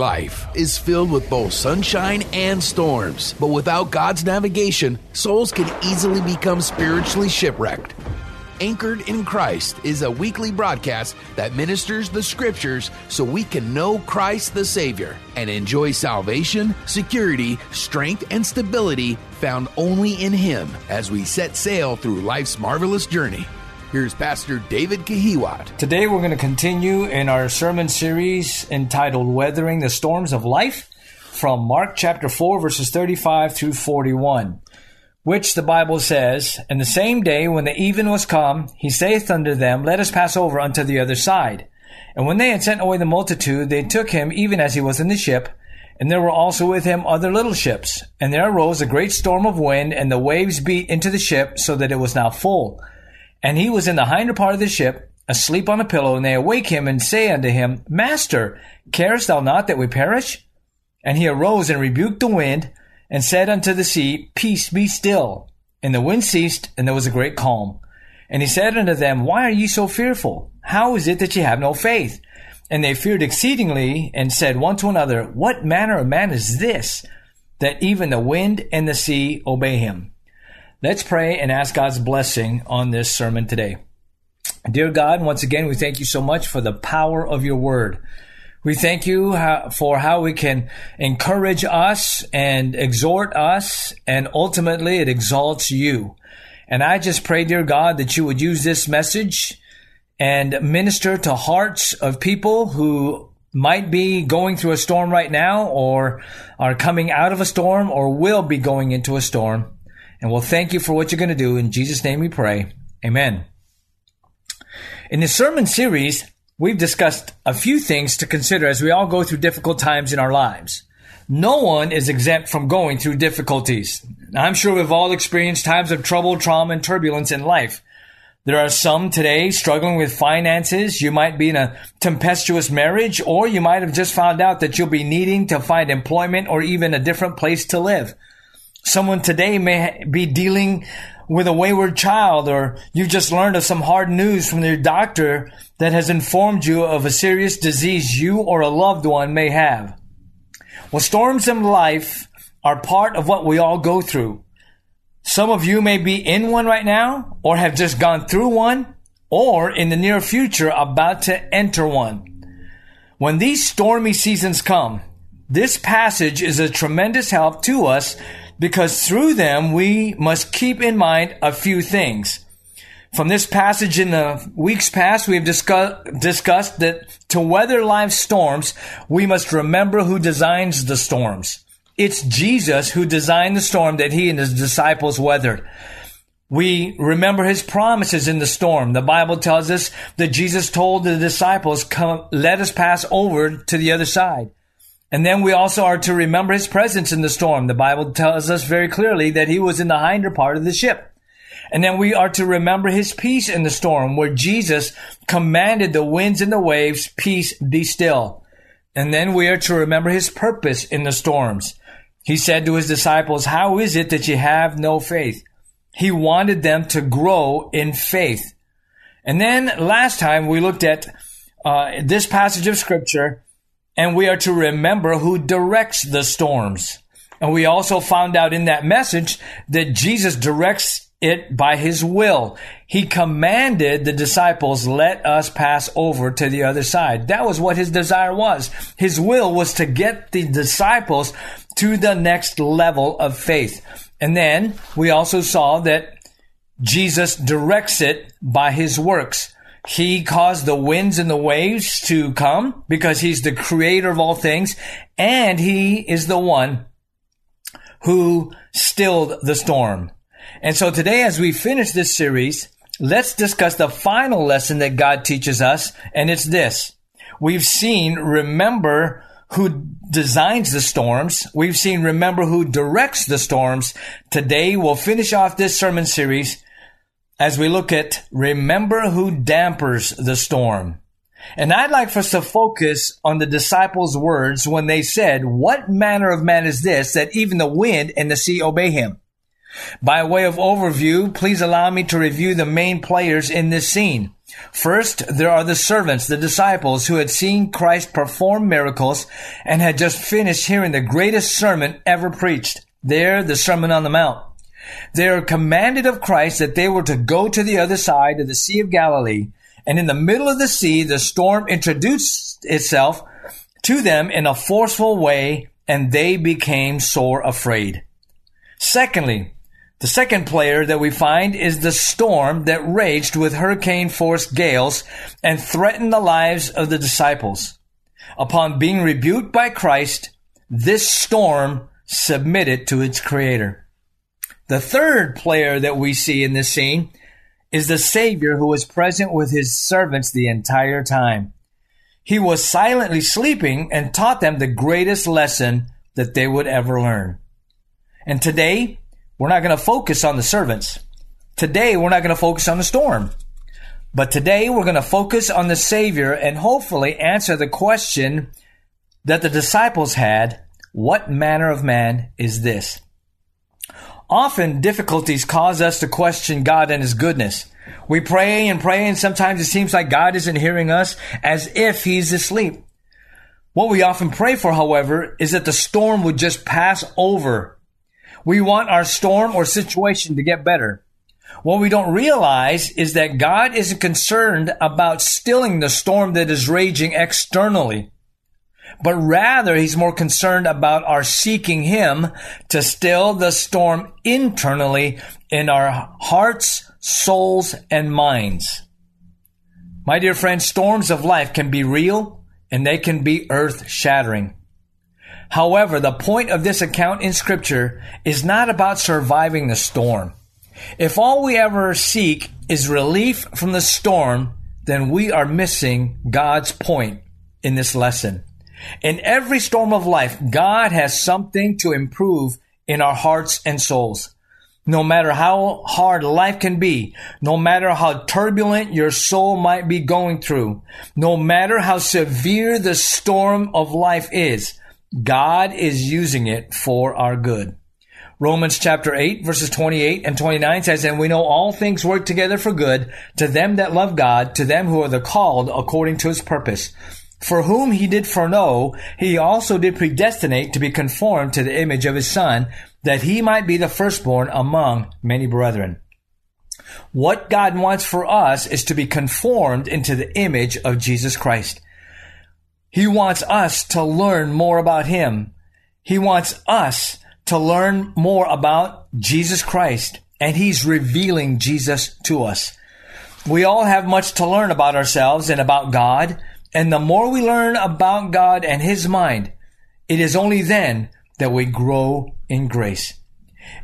Life is filled with both sunshine and storms, but without God's navigation, souls can easily become spiritually shipwrecked. Anchored in Christ is a weekly broadcast that ministers the scriptures so we can know Christ the Savior and enjoy salvation, security, strength, and stability found only in Him as we set sail through life's marvelous journey. Here's Pastor David Kahiwat. Today we're going to continue in our sermon series entitled Weathering the Storms of Life from Mark chapter 4 verses 35 through 41. Which the Bible says, And the same day when the even was come, he saith unto them, Let us pass over unto the other side. And when they had sent away the multitude, they took him even as he was in the ship, and there were also with him other little ships. And there arose a great storm of wind, and the waves beat into the ship, so that it was now full. And he was in the hinder part of the ship, asleep on a pillow, and they awake him and say unto him, Master, carest thou not that we perish? And he arose and rebuked the wind, and said unto the sea, Peace, be still. And the wind ceased, and there was a great calm. And he said unto them, Why are ye so fearful? How is it that ye have no faith? And they feared exceedingly, and said one to another, What manner of man is this, that even the wind and the sea obey him? Let's pray and ask God's blessing on this sermon today. Dear God, once again, we thank you so much for the power of your word. We thank you for how we can encourage us and exhort us, and ultimately it exalts you. And I just pray, dear God, that you would use this message and minister to hearts of people who might be going through a storm right now, or are coming out of a storm, or will be going into a storm. And we'll thank you for what you're going to do. In Jesus' name we pray. Amen. In this sermon series, we've discussed a few things to consider as we all go through difficult times in our lives. No one is exempt from going through difficulties. I'm sure we've all experienced times of trouble, trauma, and turbulence in life. There are some today struggling with finances. You might be in a tempestuous marriage, or you might have just found out that you'll be needing to find employment or even a different place to live. Someone today may be dealing with a wayward child, or you've just learned of some hard news from your doctor that has informed you of a serious disease you or a loved one may have. Well, storms in life are part of what we all go through. Some of you may be in one right now, or have just gone through one, or in the near future about to enter one. When these stormy seasons come, this passage is a tremendous help to us because through them we must keep in mind a few things. From this passage in the weeks past, we have discuss, discussed that to weather life's storms, we must remember who designs the storms. It's Jesus who designed the storm that he and his disciples weathered. We remember his promises in the storm. The Bible tells us that Jesus told the disciples, come, let us pass over to the other side. And then we also are to remember his presence in the storm. The Bible tells us very clearly that he was in the hinder part of the ship. And then we are to remember his peace in the storm where Jesus commanded the winds and the waves, peace be still. And then we are to remember his purpose in the storms. He said to his disciples, how is it that you have no faith? He wanted them to grow in faith. And then last time we looked at uh, this passage of scripture and we are to remember who directs the storms. And we also found out in that message that Jesus directs it by his will. He commanded the disciples, let us pass over to the other side. That was what his desire was. His will was to get the disciples to the next level of faith. And then we also saw that Jesus directs it by his works. He caused the winds and the waves to come because he's the creator of all things and he is the one who stilled the storm. And so today, as we finish this series, let's discuss the final lesson that God teaches us. And it's this. We've seen, remember who designs the storms. We've seen remember who directs the storms. Today we'll finish off this sermon series as we look at remember who dampers the storm. And I'd like for us to focus on the disciples' words when they said, what manner of man is this that even the wind and the sea obey him? By way of overview, please allow me to review the main players in this scene. First, there are the servants, the disciples who had seen Christ perform miracles and had just finished hearing the greatest sermon ever preached. There, the Sermon on the Mount. They are commanded of Christ that they were to go to the other side of the Sea of Galilee, and in the middle of the sea, the storm introduced itself to them in a forceful way, and they became sore afraid. Secondly, the second player that we find is the storm that raged with hurricane force gales and threatened the lives of the disciples. Upon being rebuked by Christ, this storm submitted to its creator. The third player that we see in this scene is the Savior who was present with his servants the entire time. He was silently sleeping and taught them the greatest lesson that they would ever learn. And today, we're not going to focus on the servants. Today, we're not going to focus on the storm. But today, we're going to focus on the Savior and hopefully answer the question that the disciples had What manner of man is this? Often, difficulties cause us to question God and His goodness. We pray and pray, and sometimes it seems like God isn't hearing us as if He's asleep. What we often pray for, however, is that the storm would just pass over we want our storm or situation to get better. What we don't realize is that God isn't concerned about stilling the storm that is raging externally, but rather He's more concerned about our seeking Him to still the storm internally in our hearts, souls, and minds. My dear friends, storms of life can be real and they can be earth shattering. However, the point of this account in scripture is not about surviving the storm. If all we ever seek is relief from the storm, then we are missing God's point in this lesson. In every storm of life, God has something to improve in our hearts and souls. No matter how hard life can be, no matter how turbulent your soul might be going through, no matter how severe the storm of life is, God is using it for our good. Romans chapter 8 verses 28 and 29 says, And we know all things work together for good to them that love God, to them who are the called according to his purpose. For whom he did foreknow, he also did predestinate to be conformed to the image of his son, that he might be the firstborn among many brethren. What God wants for us is to be conformed into the image of Jesus Christ. He wants us to learn more about Him. He wants us to learn more about Jesus Christ, and He's revealing Jesus to us. We all have much to learn about ourselves and about God, and the more we learn about God and His mind, it is only then that we grow in grace.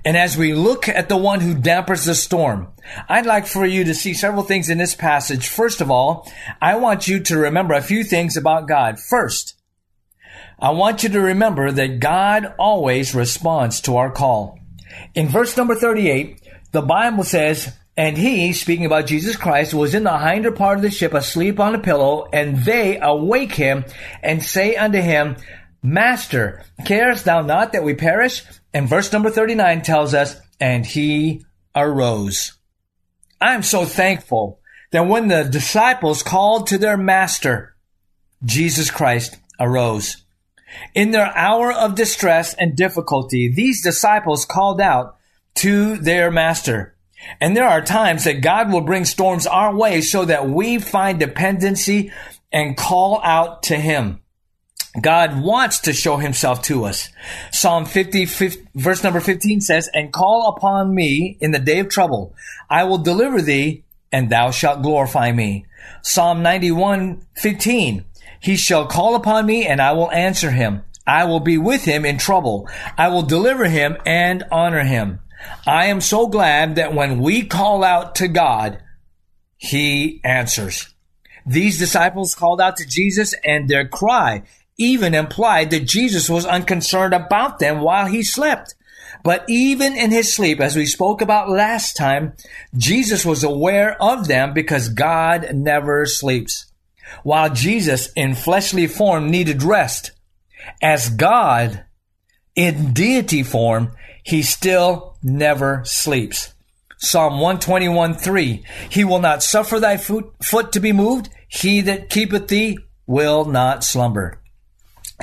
And as we look at the one who dampers the storm, I'd like for you to see several things in this passage. First of all, I want you to remember a few things about God. First, I want you to remember that God always responds to our call. In verse number 38, the Bible says, and he, speaking about Jesus Christ, was in the hinder part of the ship asleep on a pillow, and they awake him and say unto him, Master, carest thou not that we perish? And verse number 39 tells us, and he arose. I'm so thankful that when the disciples called to their master, Jesus Christ arose. In their hour of distress and difficulty, these disciples called out to their master. And there are times that God will bring storms our way so that we find dependency and call out to Him. God wants to show himself to us. Psalm 50, 50, verse number 15 says, And call upon me in the day of trouble. I will deliver thee, and thou shalt glorify me. Psalm 91, 15. He shall call upon me, and I will answer him. I will be with him in trouble. I will deliver him and honor him. I am so glad that when we call out to God, he answers. These disciples called out to Jesus, and their cry even implied that Jesus was unconcerned about them while he slept. But even in his sleep, as we spoke about last time, Jesus was aware of them because God never sleeps. While Jesus in fleshly form needed rest, as God in deity form, he still never sleeps. Psalm 121 3. He will not suffer thy foot, foot to be moved. He that keepeth thee will not slumber.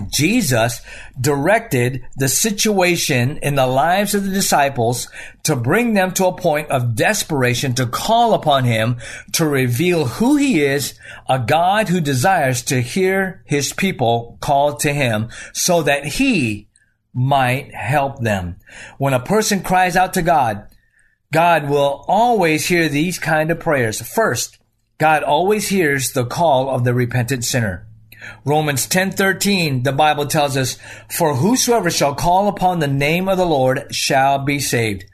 Jesus directed the situation in the lives of the disciples to bring them to a point of desperation to call upon him to reveal who he is, a God who desires to hear his people call to him so that he might help them. When a person cries out to God, God will always hear these kind of prayers. First, God always hears the call of the repentant sinner. Romans 10:13 the Bible tells us for whosoever shall call upon the name of the Lord shall be saved.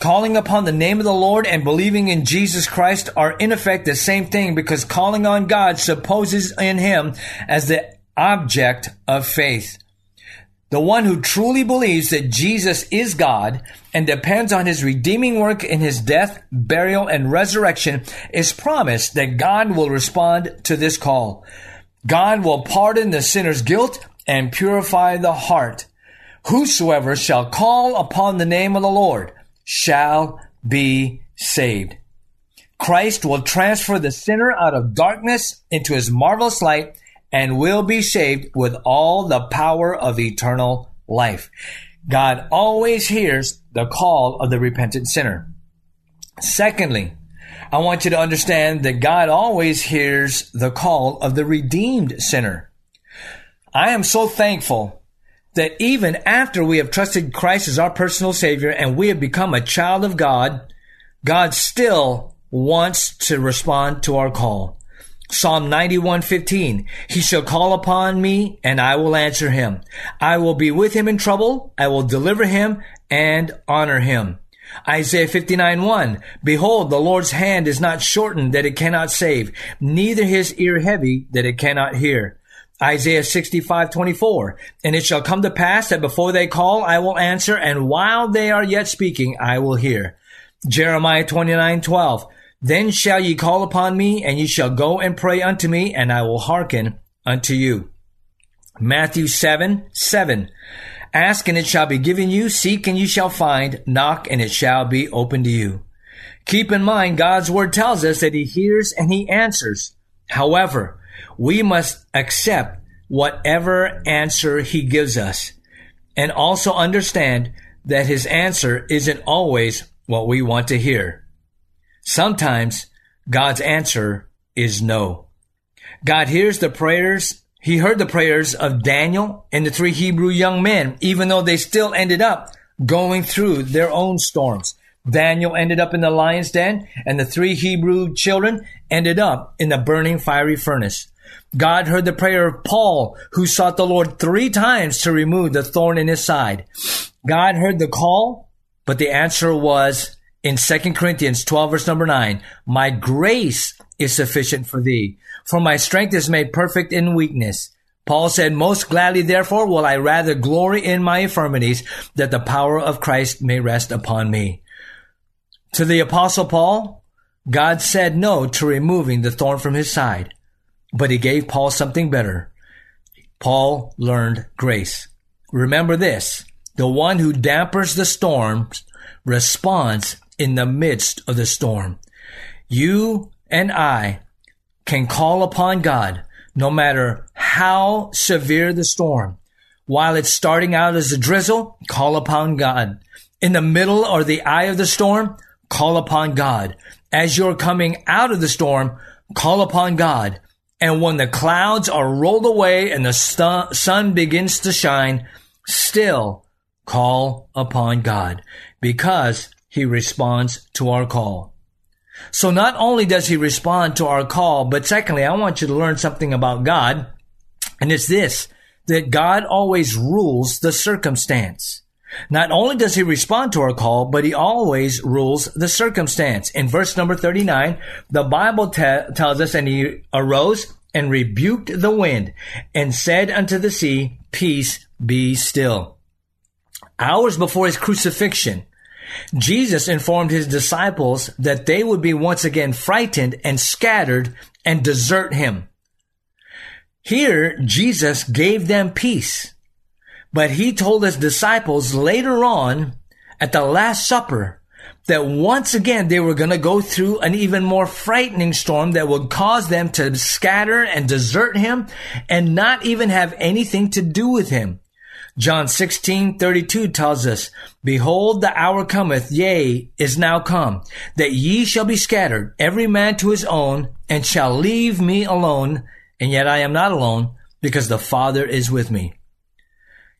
Calling upon the name of the Lord and believing in Jesus Christ are in effect the same thing because calling on God supposes in him as the object of faith. The one who truly believes that Jesus is God and depends on his redeeming work in his death, burial, and resurrection is promised that God will respond to this call. God will pardon the sinner's guilt and purify the heart. Whosoever shall call upon the name of the Lord shall be saved. Christ will transfer the sinner out of darkness into his marvelous light and will be saved with all the power of eternal life. God always hears the call of the repentant sinner. Secondly, I want you to understand that God always hears the call of the redeemed sinner. I am so thankful that even after we have trusted Christ as our personal Savior and we have become a child of God, God still wants to respond to our call. Psalm 91:15 He shall call upon me and I will answer him. I will be with him in trouble. I will deliver him and honor him. Isaiah 59 1. Behold, the Lord's hand is not shortened that it cannot save, neither his ear heavy that it cannot hear. Isaiah 65 24. And it shall come to pass that before they call, I will answer, and while they are yet speaking, I will hear. Jeremiah 29 12. Then shall ye call upon me, and ye shall go and pray unto me, and I will hearken unto you. Matthew 7 7. Ask and it shall be given you. Seek and you shall find. Knock and it shall be opened to you. Keep in mind, God's word tells us that he hears and he answers. However, we must accept whatever answer he gives us and also understand that his answer isn't always what we want to hear. Sometimes God's answer is no. God hears the prayers he heard the prayers of Daniel and the three Hebrew young men, even though they still ended up going through their own storms. Daniel ended up in the lion's den, and the three Hebrew children ended up in the burning fiery furnace. God heard the prayer of Paul, who sought the Lord three times to remove the thorn in his side. God heard the call, but the answer was in 2 Corinthians 12 verse number 9, my grace is sufficient for thee, for my strength is made perfect in weakness. Paul said, most gladly therefore will I rather glory in my infirmities that the power of Christ may rest upon me. To the apostle Paul, God said no to removing the thorn from his side, but he gave Paul something better. Paul learned grace. Remember this, the one who dampers the storms responds in the midst of the storm. You and I can call upon God no matter how severe the storm. While it's starting out as a drizzle, call upon God. In the middle or the eye of the storm, call upon God. As you're coming out of the storm, call upon God. And when the clouds are rolled away and the sun begins to shine, still call upon God because he responds to our call. So not only does he respond to our call, but secondly, I want you to learn something about God. And it's this, that God always rules the circumstance. Not only does he respond to our call, but he always rules the circumstance. In verse number 39, the Bible te- tells us, and he arose and rebuked the wind and said unto the sea, Peace be still. Hours before his crucifixion, Jesus informed his disciples that they would be once again frightened and scattered and desert him. Here, Jesus gave them peace, but he told his disciples later on at the Last Supper that once again they were going to go through an even more frightening storm that would cause them to scatter and desert him and not even have anything to do with him. John 16, 32 tells us, Behold, the hour cometh, yea, is now come, that ye shall be scattered, every man to his own, and shall leave me alone, and yet I am not alone, because the Father is with me.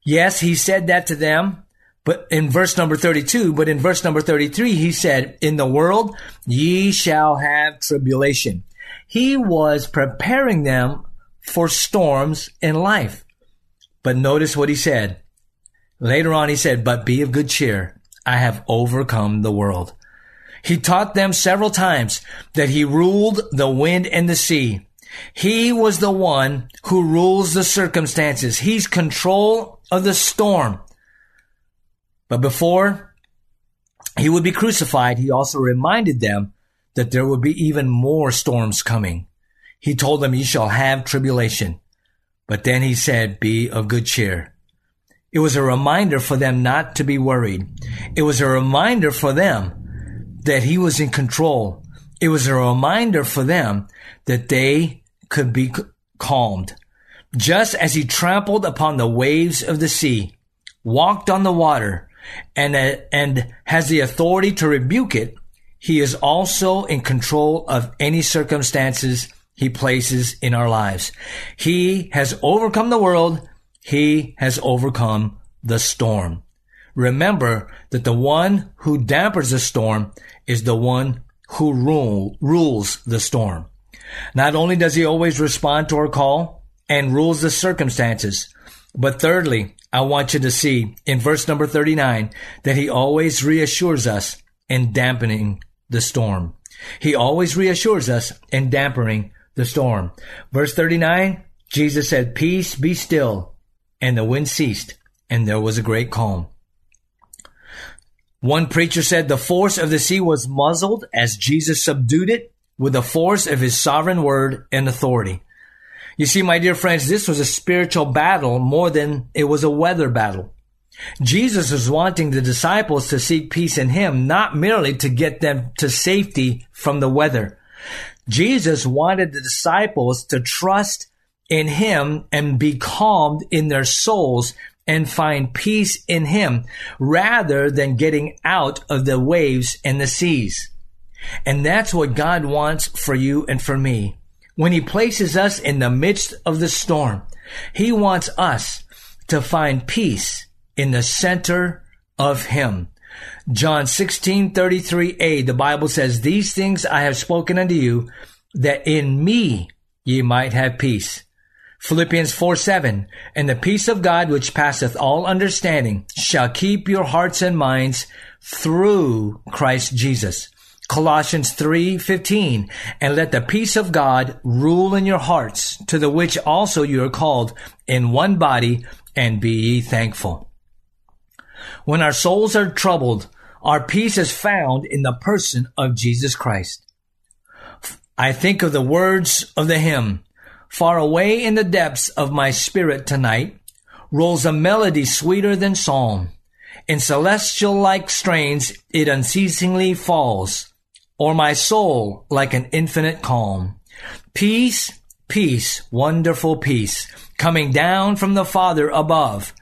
Yes, he said that to them, but in verse number 32, but in verse number 33, he said, In the world ye shall have tribulation. He was preparing them for storms in life. But notice what he said. Later on, he said, But be of good cheer. I have overcome the world. He taught them several times that he ruled the wind and the sea. He was the one who rules the circumstances. He's control of the storm. But before he would be crucified, he also reminded them that there would be even more storms coming. He told them, ye shall have tribulation. But then he said, Be of good cheer. It was a reminder for them not to be worried. It was a reminder for them that he was in control. It was a reminder for them that they could be calmed. Just as he trampled upon the waves of the sea, walked on the water, and, uh, and has the authority to rebuke it, he is also in control of any circumstances he places in our lives. He has overcome the world. He has overcome the storm. Remember that the one who dampers the storm is the one who rule, rules the storm. Not only does he always respond to our call and rules the circumstances, but thirdly, I want you to see in verse number 39 that he always reassures us in dampening the storm. He always reassures us in dampening the storm. Verse 39, Jesus said, Peace be still. And the wind ceased, and there was a great calm. One preacher said the force of the sea was muzzled as Jesus subdued it with the force of his sovereign word and authority. You see, my dear friends, this was a spiritual battle more than it was a weather battle. Jesus was wanting the disciples to seek peace in him, not merely to get them to safety from the weather. Jesus wanted the disciples to trust in him and be calmed in their souls and find peace in him rather than getting out of the waves and the seas. And that's what God wants for you and for me. When he places us in the midst of the storm, he wants us to find peace in the center of him. John 16:33a the Bible says these things I have spoken unto you that in me ye might have peace. Philippians 4 7, and the peace of God which passeth all understanding shall keep your hearts and minds through Christ Jesus. Colossians 3:15 and let the peace of God rule in your hearts to the which also you are called in one body and be ye thankful. When our souls are troubled, our peace is found in the person of Jesus Christ. I think of the words of the hymn, Far away in the depths of my spirit tonight rolls a melody sweeter than psalm. In celestial like strains it unceasingly falls, or my soul like an infinite calm. Peace, peace, wonderful peace, coming down from the Father above,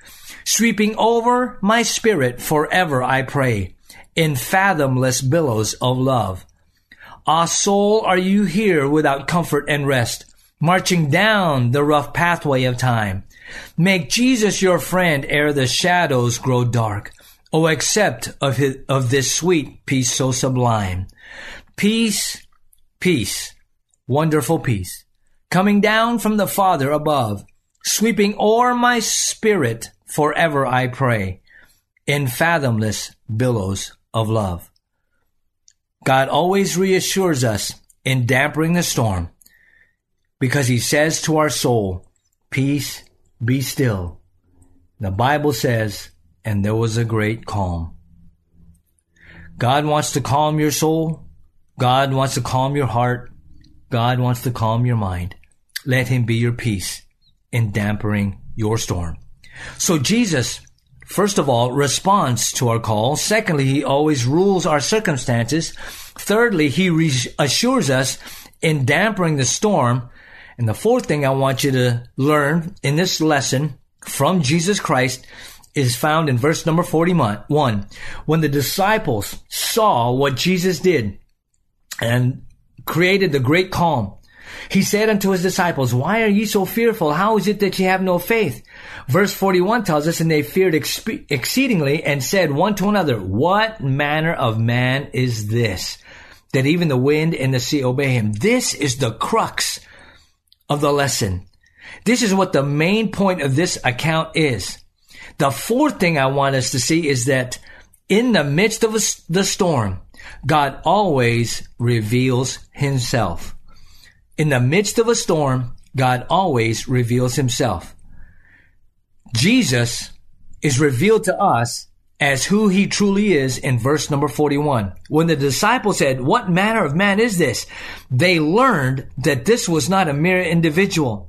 sweeping over my spirit forever I pray in fathomless billows of love. Ah, soul, are you here without comfort and rest, marching down the rough pathway of time? Make Jesus your friend ere the shadows grow dark. Oh, accept of his, of this sweet peace so sublime. Peace, peace, wonderful peace, coming down from the Father above, sweeping o'er my spirit forever I pray, in fathomless billows of love. God always reassures us in dampening the storm. because he says to our soul, Peace, be still. The Bible says, and there was a great calm. God wants to calm your soul. God wants to calm your heart. God wants to calm your mind. Let him be your peace in dampening your storm. So Jesus, first of all, responds to our call. Secondly, he always rules our circumstances. Thirdly, he reassures us in dampening the storm. And the fourth thing I want you to learn in this lesson from Jesus Christ is found in verse number 41. When the disciples saw what Jesus did and created the great calm, he said unto his disciples, Why are ye so fearful? How is it that ye have no faith? Verse 41 tells us, And they feared expe- exceedingly and said one to another, What manner of man is this? That even the wind and the sea obey him. This is the crux of the lesson. This is what the main point of this account is. The fourth thing I want us to see is that in the midst of the storm, God always reveals himself. In the midst of a storm, God always reveals himself. Jesus is revealed to us as who he truly is in verse number 41. When the disciples said, what manner of man is this? They learned that this was not a mere individual.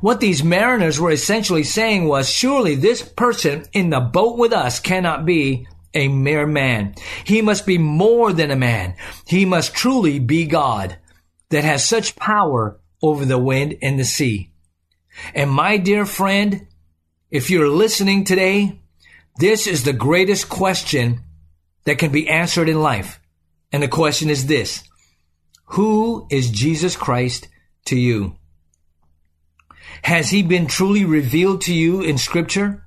What these mariners were essentially saying was, surely this person in the boat with us cannot be a mere man. He must be more than a man. He must truly be God that has such power over the wind and the sea. And my dear friend, if you're listening today, this is the greatest question that can be answered in life. And the question is this. Who is Jesus Christ to you? Has he been truly revealed to you in scripture?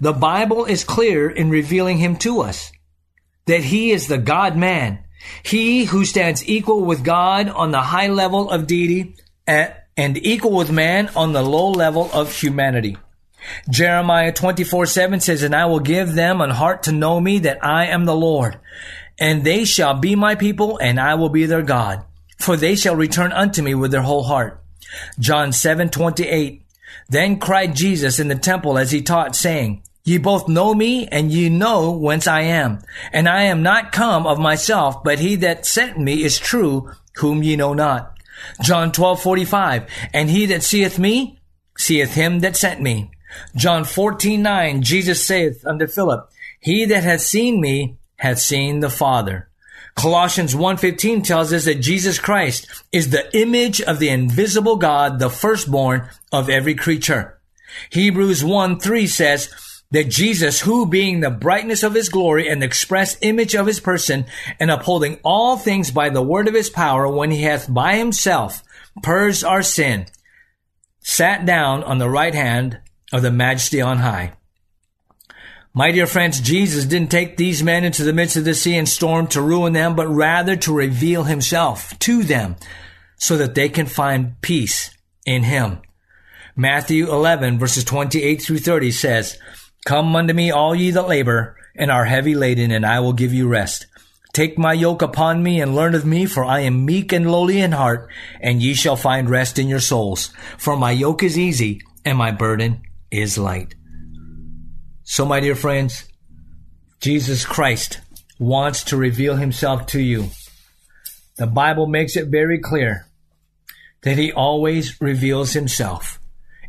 The Bible is clear in revealing him to us that he is the God man. He who stands equal with God on the high level of deity eh, and equal with man on the low level of humanity. Jeremiah 24 7 says, And I will give them an heart to know me that I am the Lord. And they shall be my people, and I will be their God. For they shall return unto me with their whole heart. John 7 28. Then cried Jesus in the temple as he taught, saying, Ye both know me, and ye know whence I am. And I am not come of myself, but he that sent me is true, whom ye know not. John twelve forty five. And he that seeth me, seeth him that sent me. John fourteen nine. Jesus saith unto Philip, He that hath seen me hath seen the Father. Colossians 1.15 tells us that Jesus Christ is the image of the invisible God, the firstborn of every creature. Hebrews 1.3 says that Jesus, who being the brightness of his glory and the express image of his person, and upholding all things by the word of his power, when he hath by himself purged our sin, sat down on the right hand of the majesty on high. My dear friends, Jesus didn't take these men into the midst of the sea and storm to ruin them, but rather to reveal himself to them so that they can find peace in him. Matthew 11 verses 28 through 30 says, Come unto me all ye that labor and are heavy laden, and I will give you rest. Take my yoke upon me and learn of me, for I am meek and lowly in heart, and ye shall find rest in your souls. For my yoke is easy and my burden is light. So, my dear friends, Jesus Christ wants to reveal himself to you. The Bible makes it very clear that he always reveals himself.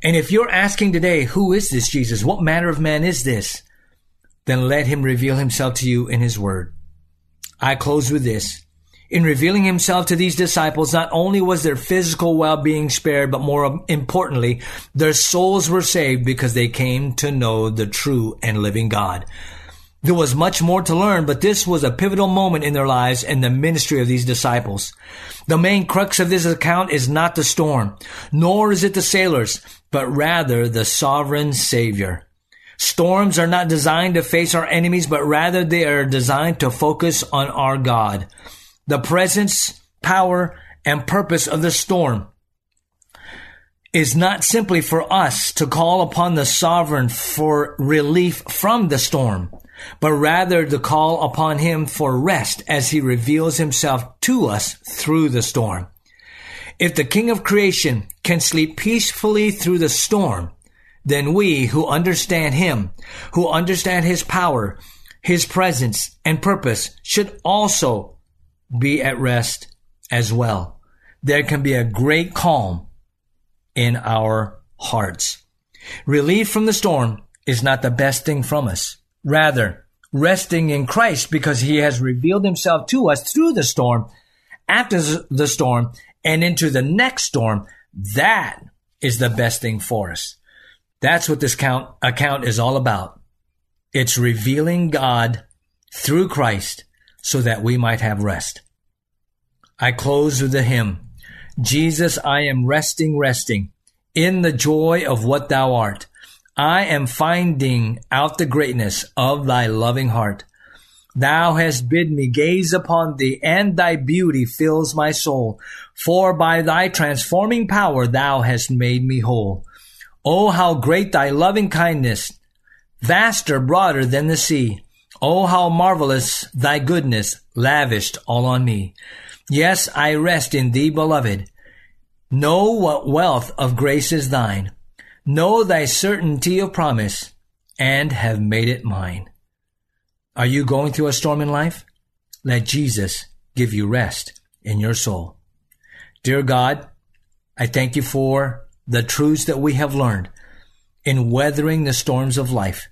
And if you're asking today, who is this Jesus? What manner of man is this? Then let him reveal himself to you in his word. I close with this. In revealing himself to these disciples, not only was their physical well-being spared, but more importantly, their souls were saved because they came to know the true and living God. There was much more to learn, but this was a pivotal moment in their lives and the ministry of these disciples. The main crux of this account is not the storm, nor is it the sailors, but rather the sovereign Savior. Storms are not designed to face our enemies, but rather they are designed to focus on our God the presence, power, and purpose of the storm is not simply for us to call upon the sovereign for relief from the storm, but rather to call upon him for rest as he reveals himself to us through the storm. If the King of creation can sleep peacefully through the storm, then we who understand Him, who understand His power, His presence and purpose should also be at rest as well. There can be a great calm in our hearts. Relief from the storm is not the best thing from us. Rather, resting in Christ because he has revealed himself to us through the storm, after the storm, and into the next storm, that is the best thing for us. That's what this count, account is all about. It's revealing God through Christ so that we might have rest. I close with the hymn, Jesus, I am resting, resting in the joy of what thou art. I am finding out the greatness of thy loving heart. Thou hast bid me gaze upon thee, and thy beauty fills my soul. For by thy transforming power thou hast made me whole. Oh, how great thy loving kindness, vaster, broader than the sea. Oh, how marvelous thy goodness, lavished all on me. Yes, I rest in thee, beloved. Know what wealth of grace is thine know thy certainty of promise, and have made it mine. Are you going through a storm in life? Let Jesus give you rest in your soul. Dear God, I thank you for the truths that we have learned in weathering the storms of life.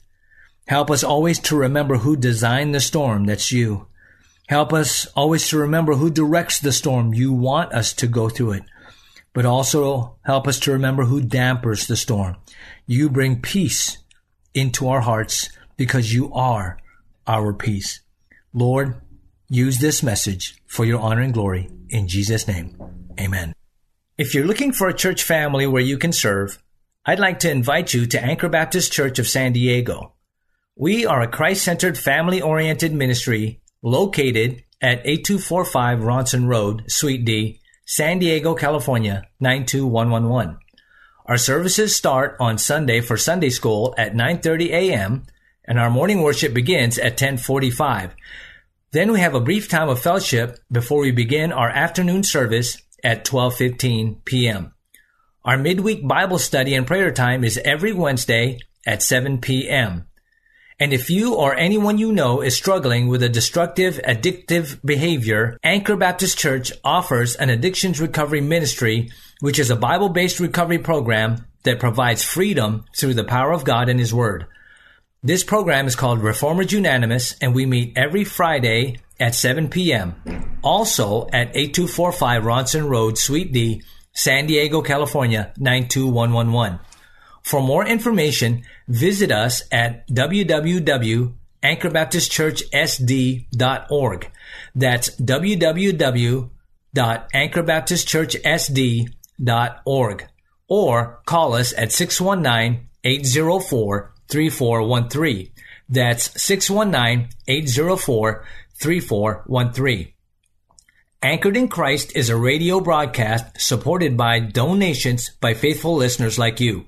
Help us always to remember who designed the storm, that's you. Help us always to remember who directs the storm. You want us to go through it but also help us to remember who dampers the storm. You bring peace into our hearts because you are our peace. Lord, use this message for your honor and glory. In Jesus' name, amen. If you're looking for a church family where you can serve, I'd like to invite you to Anchor Baptist Church of San Diego. We are a Christ centered, family oriented ministry located at 8245 Ronson Road, Suite D, San Diego, California 92111. Our services start on Sunday for Sunday school at 9:30 a.m. and our morning worship begins at 10:45. Then we have a brief time of fellowship before we begin our afternoon service at 12:15 p.m. Our midweek Bible study and prayer time is every Wednesday at 7 p.m. And if you or anyone you know is struggling with a destructive, addictive behavior, Anchor Baptist Church offers an addictions recovery ministry, which is a Bible based recovery program that provides freedom through the power of God and His Word. This program is called Reformers Unanimous, and we meet every Friday at 7 p.m. Also at 8245 Ronson Road, Suite D, San Diego, California, 92111. For more information, visit us at www.anchorbaptistchurchsd.org. That's www.anchorbaptistchurchsd.org. Or call us at 619-804-3413. That's 619-804-3413. Anchored in Christ is a radio broadcast supported by donations by faithful listeners like you.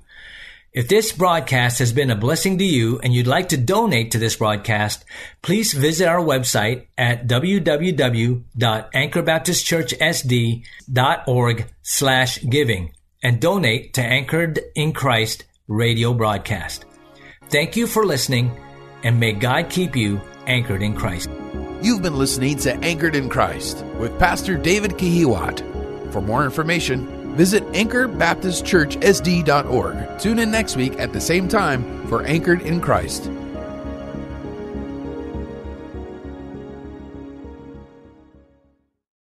If this broadcast has been a blessing to you and you'd like to donate to this broadcast, please visit our website at www.anchorbaptistchurchsd.org slash giving and donate to Anchored in Christ radio broadcast. Thank you for listening and may God keep you anchored in Christ. You've been listening to Anchored in Christ with Pastor David Kahiwat. For more information, visit anchorbaptistchurchsd.org. Tune in next week at the same time for Anchored in Christ.